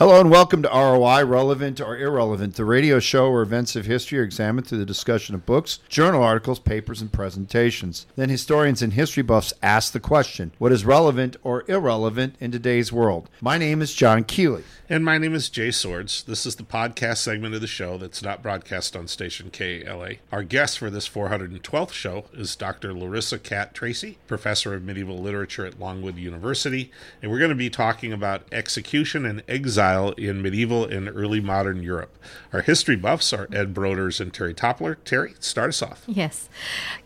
Hello and welcome to ROI, Relevant or Irrelevant, the radio show where events of history are examined through the discussion of books, journal articles, papers, and presentations. Then historians and history buffs ask the question what is relevant or irrelevant in today's world? My name is John Keeley. And my name is Jay Swords. This is the podcast segment of the show that's not broadcast on station KLA. Our guest for this 412th show is Dr. Larissa Kat Tracy, professor of medieval literature at Longwood University. And we're going to be talking about execution and exile style in medieval and early modern Europe. Our history buffs are Ed Broders and Terry Toppler. Terry, start us off. Yes.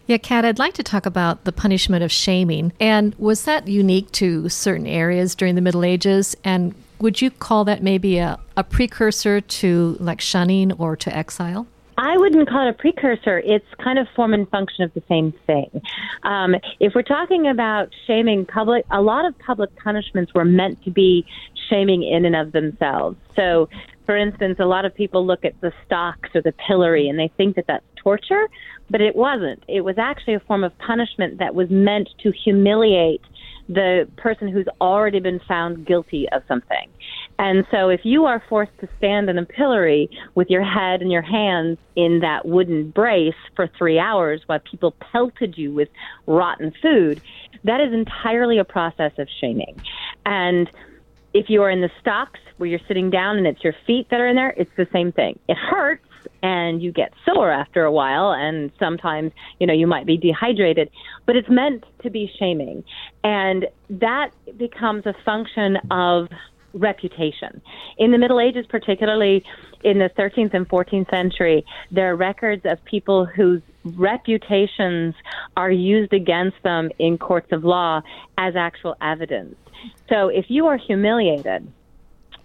Yeah, Kat, I'd like to talk about the punishment of shaming. And was that unique to certain areas during the Middle Ages? And would you call that maybe a, a precursor to like shunning or to exile? I wouldn't call it a precursor. It's kind of form and function of the same thing. Um, if we're talking about shaming public, a lot of public punishments were meant to be shaming in and of themselves. So, for instance, a lot of people look at the stocks or the pillory and they think that that's torture, but it wasn't. It was actually a form of punishment that was meant to humiliate the person who's already been found guilty of something. And so if you are forced to stand in a pillory with your head and your hands in that wooden brace for three hours while people pelted you with rotten food, that is entirely a process of shaming. And if you are in the stocks where you're sitting down and it's your feet that are in there, it's the same thing. It hurts and you get sore after a while and sometimes, you know, you might be dehydrated, but it's meant to be shaming. And that becomes a function of reputation. In the Middle Ages, particularly in the 13th and 14th century, there are records of people whose reputations are used against them in courts of law as actual evidence. So if you are humiliated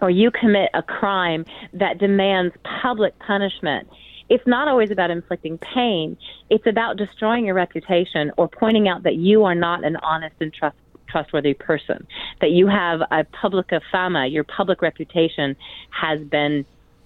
or you commit a crime that demands public punishment, it's not always about inflicting pain. It's about destroying your reputation or pointing out that you are not an honest and trust, trustworthy person, that you have a publica fama, your public reputation has been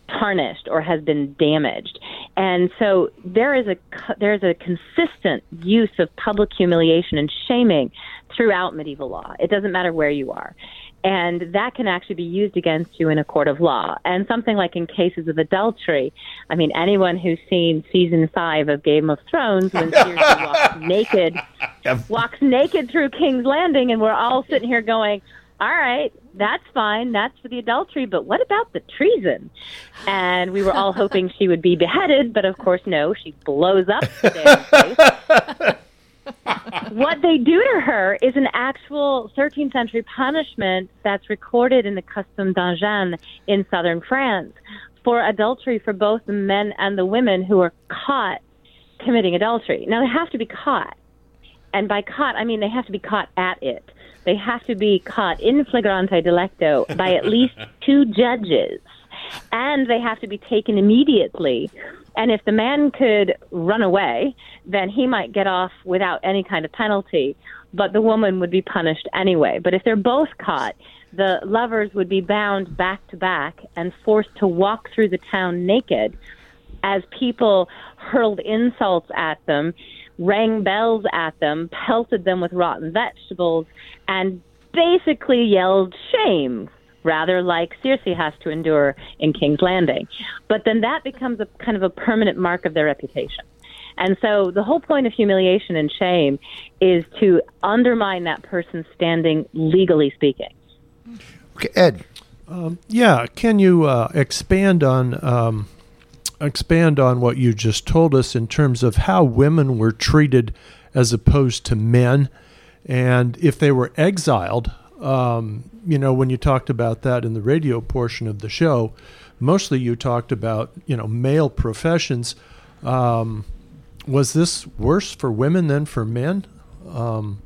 tarnished or has been damaged. And so there is a there is a consistent use of public humiliation and shaming throughout medieval law. It doesn't matter where you are. And that can actually be used against you in a court of law. And something like in cases of adultery, I mean, anyone who's seen season five of Game of Thrones when Cersei walks naked, walks naked through King's Landing, and we're all sitting here going, all right, that's fine. That's for the adultery, but what about the treason? And we were all hoping she would be beheaded, but of course, no, she blows up the damn place what they do to her is an actual 13th century punishment that's recorded in the Custom d'Anjou in southern France for adultery for both the men and the women who are caught committing adultery. Now, they have to be caught. And by caught, I mean they have to be caught at it. They have to be caught in flagrante delicto by at least two judges. And they have to be taken immediately and if the man could run away, then he might get off without any kind of penalty, but the woman would be punished anyway. But if they're both caught, the lovers would be bound back to back and forced to walk through the town naked as people hurled insults at them, rang bells at them, pelted them with rotten vegetables, and basically yelled shame rather like Cersei has to endure in King's Landing. But then that becomes a kind of a permanent mark of their reputation. And so the whole point of humiliation and shame is to undermine that person's standing, legally speaking. Okay, Ed. Um, yeah, can you uh, expand on um, expand on what you just told us in terms of how women were treated as opposed to men, and if they were exiled? Um, you know, when you talked about that in the radio portion of the show, mostly you talked about, you know, male professions. Um, was this worse for women than for men? Um,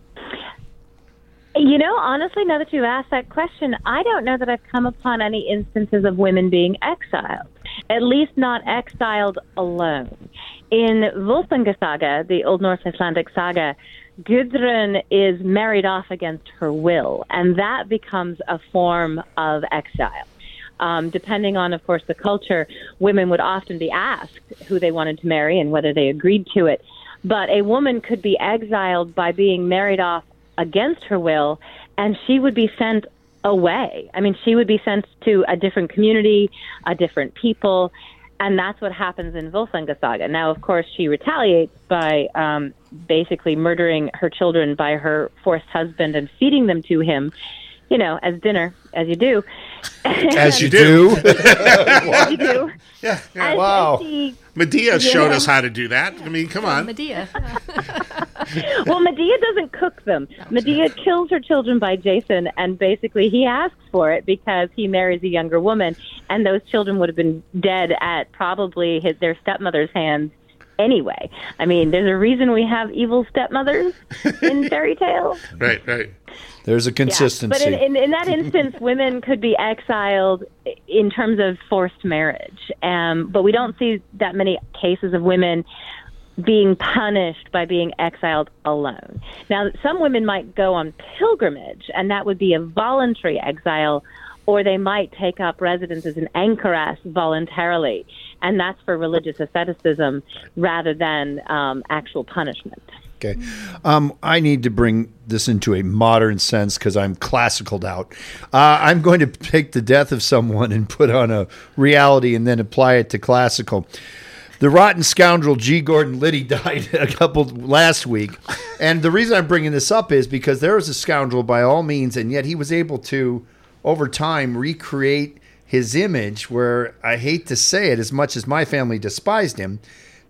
you know, honestly, now that you've asked that question, I don't know that I've come upon any instances of women being exiled, at least not exiled alone. In Volsunga Saga, the Old Norse Icelandic saga, Gudrun is married off against her will, and that becomes a form of exile. Um, depending on, of course, the culture, women would often be asked who they wanted to marry and whether they agreed to it. But a woman could be exiled by being married off against her will, and she would be sent away. I mean, she would be sent to a different community, a different people, and that's what happens in Volsunga Saga. Now, of course, she retaliates by um, basically murdering her children by her forced husband and feeding them to him, you know, as dinner, as you do. As you do. as you do. Yeah, yeah. Wow. as she- Medea Yeah. showed us how to do that. I mean, come on. Medea. well, Medea doesn't cook them. Medea kills her children by Jason, and basically he asks for it because he marries a younger woman, and those children would have been dead at probably his, their stepmother's hands anyway. I mean, there's a reason we have evil stepmothers in fairy tales. Right, right. There's a Yeah. consistency. But in, in, in that instance, women could be exiled in terms of forced marriage. Um, but we don't see that many cases of women being punished by being exiled alone. Now, some women might go on pilgrimage, and that would be a voluntary exile, or they might take up residences in Ankaras voluntarily, and that's for religious asceticism rather than um, actual punishment. Okay. Um, I need to bring this into a modern sense because I'm classicaled out. Uh, I'm going to take the death of someone and put on a reality and then apply it to classical. The rotten scoundrel G. Gordon Liddy died a couple last week, and the reason I'm bringing this up is because there was a scoundrel by all means, and yet he was able to, over time, recreate his image. Where I hate to say it, as much as my family despised him,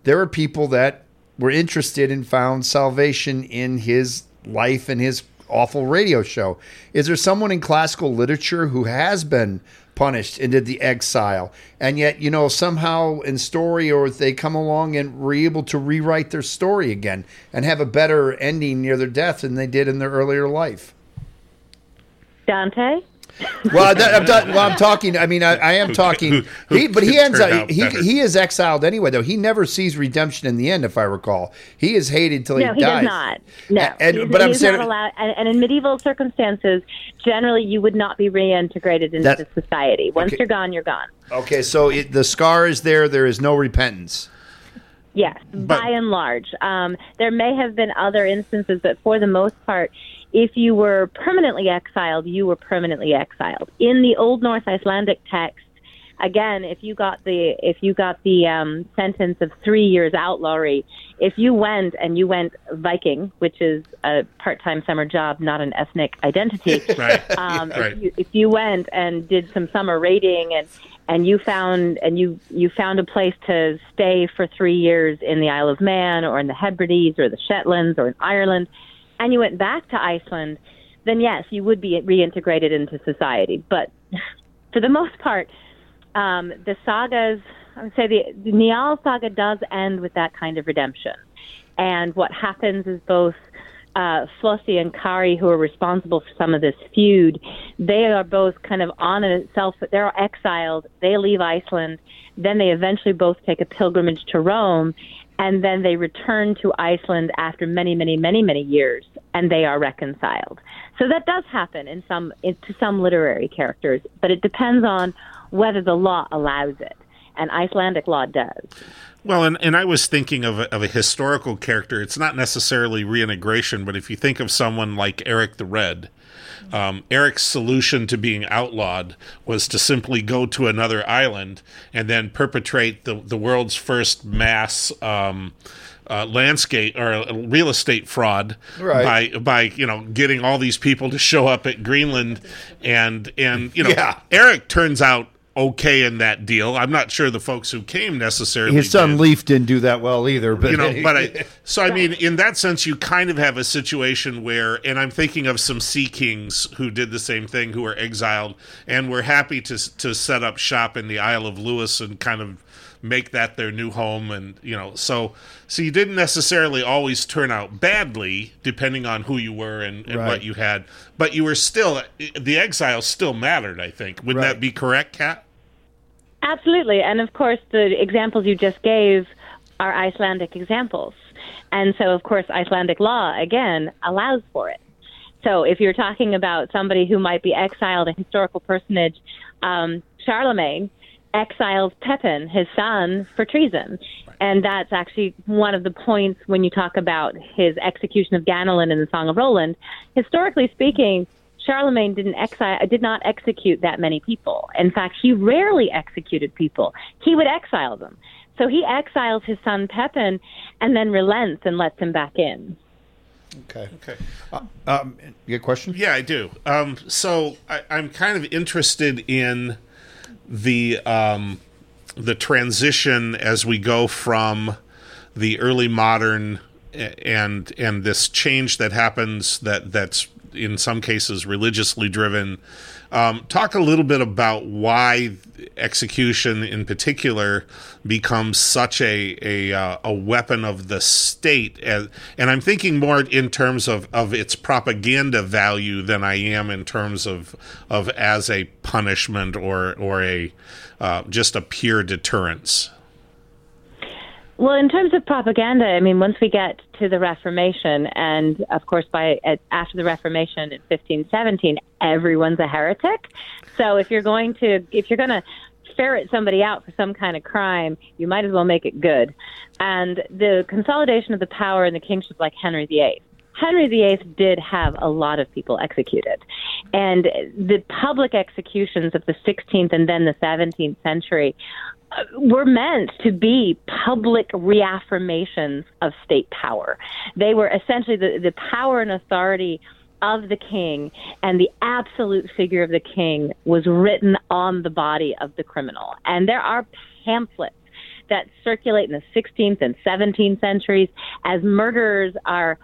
there are people that were interested and found salvation in his life and his awful radio show. Is there someone in classical literature who has been punished and did the exile, and yet you know somehow in story or they come along and were able to rewrite their story again and have a better ending near their death than they did in their earlier life? Dante? Well, that, I'm, ta- well, I'm talking. I mean, I, I am talking. who- who he, but he ends up. He, better. he is exiled anyway, though. He never sees redemption in the end, if I recall. He is hated till No, he he dies. does not. No, and- he's, but I'm saying- not allowed. And, and in medieval circumstances, generally, you would not be reintegrated into That- society. Once Okay. you're gone, you're gone. Okay, so it, the scar is there. There is no repentance. Yes, But- by and large. Um, there may have been other instances, but for the most part, if you were permanently exiled, you were permanently exiled. In the Old Norse Icelandic text, again, if you got the if you got the um, sentence of three years outlawry, if you went and you went Viking, which is a part-time summer job, not an ethnic identity, Right. um, Right. if, you, if you went and did some summer raiding and and you found and you you found a place to stay for three years in the Isle of Man or in the Hebrides or the Shetlands or in Ireland, and you went back to Iceland, then yes, you would be reintegrated into society. But for the most part, um, the sagas, I would say the, the Njal saga does end with that kind of redemption. And what happens is both uh, Flosi and Kari, who are responsible for some of this feud, they are both kind of on a self. They're exiled. They leave Iceland. Then they eventually both take a pilgrimage to Rome, and then they return to Iceland after many, many, many, many years, and they are reconciled. So that does happen in some in, to some literary characters, but it depends on whether the law allows it, and Icelandic law does. Well, and, and I was thinking of a, of a historical character. It's not necessarily reintegration, but if you think of someone like Eric the Red, um, Eric's solution to being outlawed was to simply go to another island and then perpetrate the, the world's first mass um, uh, landscape or real estate fraud Right. by by you know getting all these people to show up at Greenland and and you know Yeah. Eric turns out okay in that deal. I'm not sure the folks who came necessarily His son did Leif didn't do that well either. But you know but i so i mean in that sense you kind of have a situation where and i'm thinking of some sea kings who did the same thing who were exiled and were happy to to set up shop in the isle of lewis and kind of make that their new home and you know so so you didn't necessarily always turn out badly depending on who you were and, and Right. what you had but you were still the exile still mattered i think would Right. that be correct kat Absolutely. And of course, the examples you just gave are Icelandic examples. And so, of course, Icelandic law, again, allows for it. So if you're talking about somebody who might be exiled, a historical personage, um, Charlemagne exiles Pepin, his son, for treason. And that's actually one of the points when you talk about his execution of Ganelon in the Song of Roland. Historically speaking, Charlemagne didn't exile, did not execute that many people. In fact, he rarely executed people. He would exile them. So he exiles his son Pepin and then relents and lets him back in. Okay. Okay. Uh, um, you got a question? Yeah, I do. Um, so I, I'm kind of interested in the um, the transition as we go from the early modern and and this change that happens that that's in some cases religiously driven. Um, talk a little bit about why execution, in particular, becomes such a a, uh, a weapon of the state, as, and I'm thinking more in terms of, of its propaganda value than I am in terms of of as a punishment or or a uh, just a pure deterrence. Well, in terms of propaganda, I mean, once we get to the Reformation, and of course, by after the Reformation in 1517, everyone's a heretic. So if you're going to, if you're going to ferret somebody out for some kind of crime, you might as well make it good. And the consolidation of the power in the kingship, like Henry VIII. Henry VIII did have a lot of people executed. And the public executions of the 16th and then the 17th century uh, were meant to be public reaffirmations of state power. They were essentially the, the power and authority of the king, and the absolute figure of the king was written on the body of the criminal. And there are pamphlets that circulate in the 16th and 17th centuries as murderers are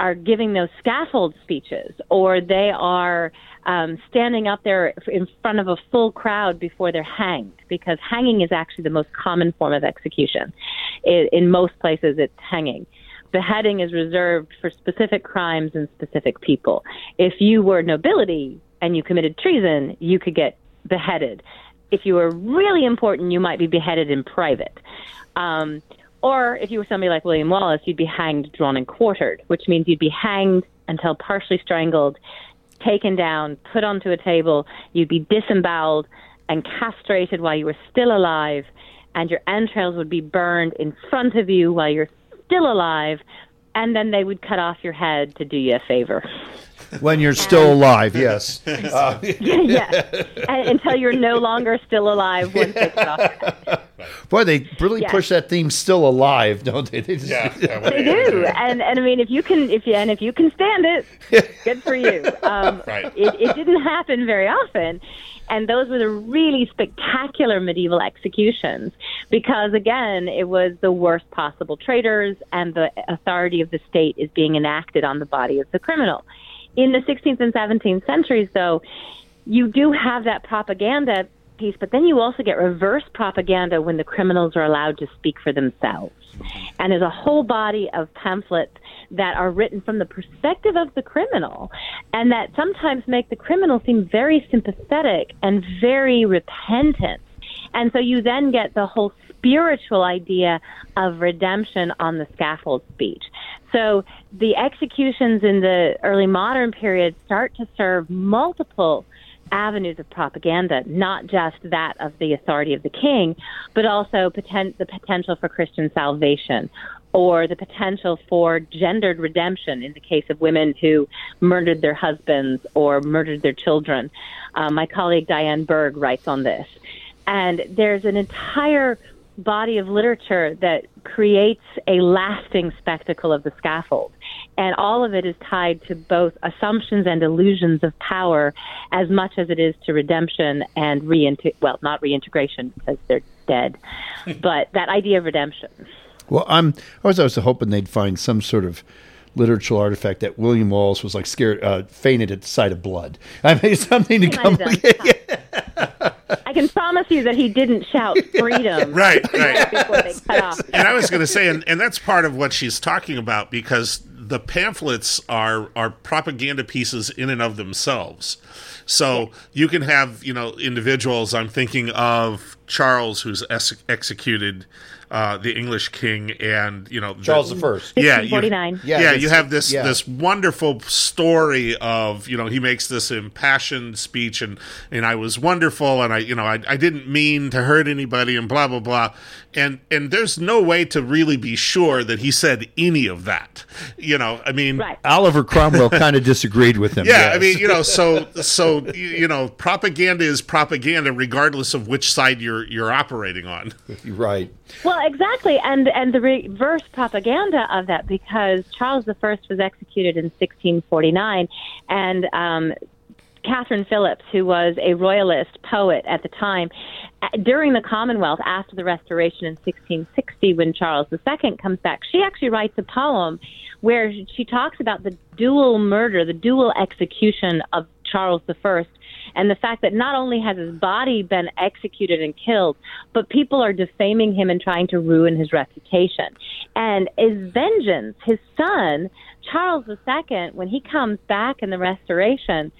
are giving those scaffold speeches or they are um, standing up there in front of a full crowd before they're hanged because hanging is actually the most common form of execution. In, in most places, it's hanging. Beheading is reserved for specific crimes and specific people. If you were nobility and you committed treason, you could get beheaded. If you were really important, you might be beheaded in private. Um, or if you were somebody like William Wallace, you'd be hanged, drawn, and quartered, which means you'd be hanged until partially strangled, taken down, put onto a table, you'd be disemboweled and castrated while you were still alive, and your entrails would be burned in front of you while you're still alive, and then they would cut off your head to do you a favor. When you're still alive, yes. Uh, yeah, and, until you're no longer still alive once they cut off your boy, they really Yes. push that theme "still alive," don't they? They just- Yeah, yeah, They do, and and I mean, if you can, if you and if you can stand it, good for you. Um, Right. it, it didn't happen very often, and those were the really spectacular medieval executions because again, it was the worst possible traitors, and the authority of the state is being enacted on the body of the criminal. In the 16th and 17th centuries, though, you do have that propaganda piece, but then you also get reverse propaganda when the criminals are allowed to speak for themselves. Mm-hmm. And there's a whole body of pamphlets that are written from the perspective of the criminal and that sometimes make the criminal seem very sympathetic and very repentant. And so you then get the whole spiritual idea of redemption on the scaffold speech. So the executions in the early modern period start to serve multiple avenues of propaganda, not just that of the authority of the king, but also the potential for Christian salvation or the potential for gendered redemption in the case of women who murdered their husbands or murdered their children. Uh, my colleague Diane Berg writes on this. And there's an entire body of literature that creates a lasting spectacle of the scaffold. And all of it is tied to both assumptions and illusions of power as much as it is to redemption and reintegration. Well, not reintegration because they're dead, but that idea of redemption. Well, I'm. I was also hoping they'd find some sort of literature artifact that William Wallace was like scared, uh, fainted at the sight of blood. I mean, something to He come. might have done. I can promise you that he didn't shout freedom Right, right. before they cut off. and I was going to say, and, and that's part of what she's talking about because the pamphlets are are propaganda pieces in and of themselves. So you can have, you know, individuals. I'm thinking of Charles, who's ex- executed uh, the English king, and you know Charles the First. Yeah, you- Yeah, yeah, you have this yeah. this wonderful story of you know he makes this impassioned speech and and I was wonderful and I you know I, I didn't mean to hurt anybody and blah blah blah and and there's no way to really be sure that he said any of that you know I mean Right. Oliver Cromwell kind of disagreed with him. yeah, I mean, you know, so so you you know, propaganda is propaganda, regardless of which side you're you're operating on. right. Well, exactly, and and the reverse propaganda of that because Charles I was executed in 1649, and um, Katherine Philips, who was a royalist poet at the time, uh, during the Commonwealth after the Restoration in 1660, when Charles II comes back, she actually writes a poem where she talks about the dual murder, the dual execution of Charles I, and the fact that not only has his body been executed and killed, but people are defaming him and trying to ruin his reputation. And his vengeance, his son, Charles II, when he comes back in the Restoration,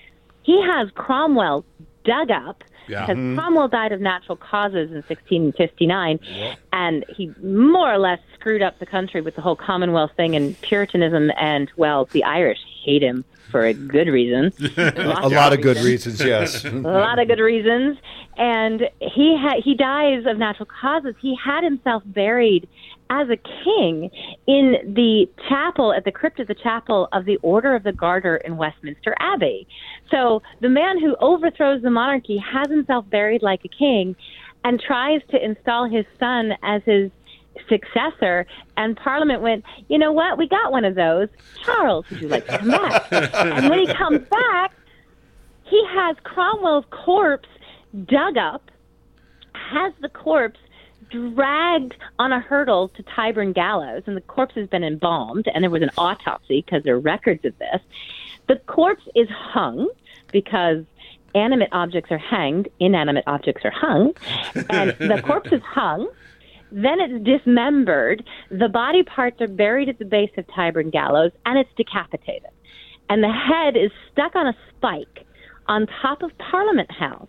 he has Cromwell dug up Yeah. because mm-hmm. Cromwell died of natural causes in 1659, and he more or less screwed up the country with the whole Commonwealth thing and Puritanism, and well, the Irish hate him for a good reason. A lot of good reasons, yes. a lot of good reasons. And he ha- he dies of natural causes. He had himself buried as a king in the chapel at the crypt of the chapel of the Order of the Garter in Westminster Abbey. So the man who overthrows the monarchy has himself buried like a king and tries to install his son as his successor and parliament went you know what we got one of those charles would you like to come back and when he comes back he has Cromwell's corpse dug up, has the corpse dragged on a hurdle to Tyburn Gallows, and the corpse has been embalmed, and there was an autopsy because there are records of this. The corpse is hung because animate objects are hanged, inanimate objects are hung, and the corpse is hung. Then it's dismembered. The body parts are buried at the base of Tyburn Gallows, and it's decapitated. And the head is stuck on a spike on top of Parliament House,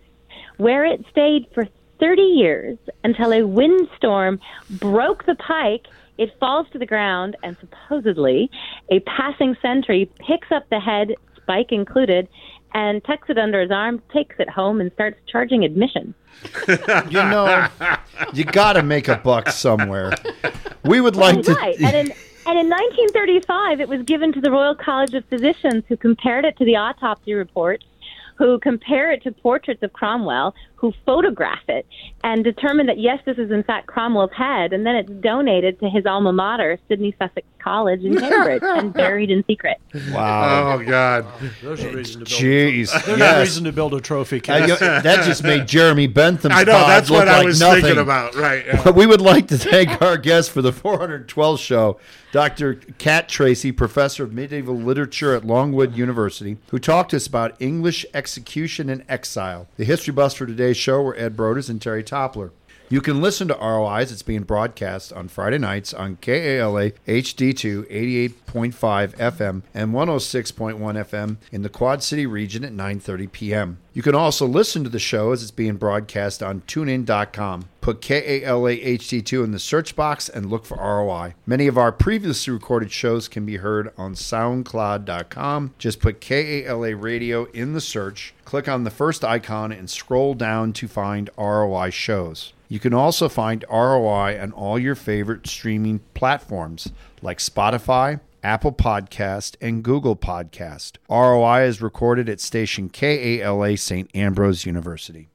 where it stayed for 30 years until a windstorm broke the pike. It falls to the ground, and supposedly a passing sentry picks up the head, spike included, and tucks it under his arm, takes it home, and starts charging admission. You know, you got to make a buck somewhere. We would like to. right. And in, and in 1935, it was given to the Royal College of Physicians, who compared it to the autopsy report, who compare it to portraits of Cromwell, who photograph it and determine that yes, this is in fact Cromwell's head, and then it's donated to his alma mater, Sidney Sussex College in Cambridge, and buried in secret. Wow. Oh God! There's a reason to build. Jeez. There's a reason to build a trophy case. go- that just made Jeremy Bentham's I know that's look what I like was nothing. thinking about. Right? yeah. But we would like to thank our guest for the 412 show, Dr. Kat Tracy, professor of medieval literature at Longwood University, who talked to us about English execution and exile. The history buffs for show were Ed Broders and Terry Toppler. You can listen to ROIs. It's being broadcast on Friday nights on KALA HD2 88.5 FM and 106.1 FM in the Quad City region at 9:30 p.m. You can also listen to the show as it's being broadcast on tunein.com. Put KALA HD2 in the search box and look for ROI. Many of our previously recorded shows can be heard on soundcloud.com. Just put KALA radio in the search, click on the first icon and scroll down to find ROI shows. You can also find ROI on all your favorite streaming platforms like Spotify, Apple Podcast, and Google Podcast. ROI is recorded at station KALA St. Ambrose University.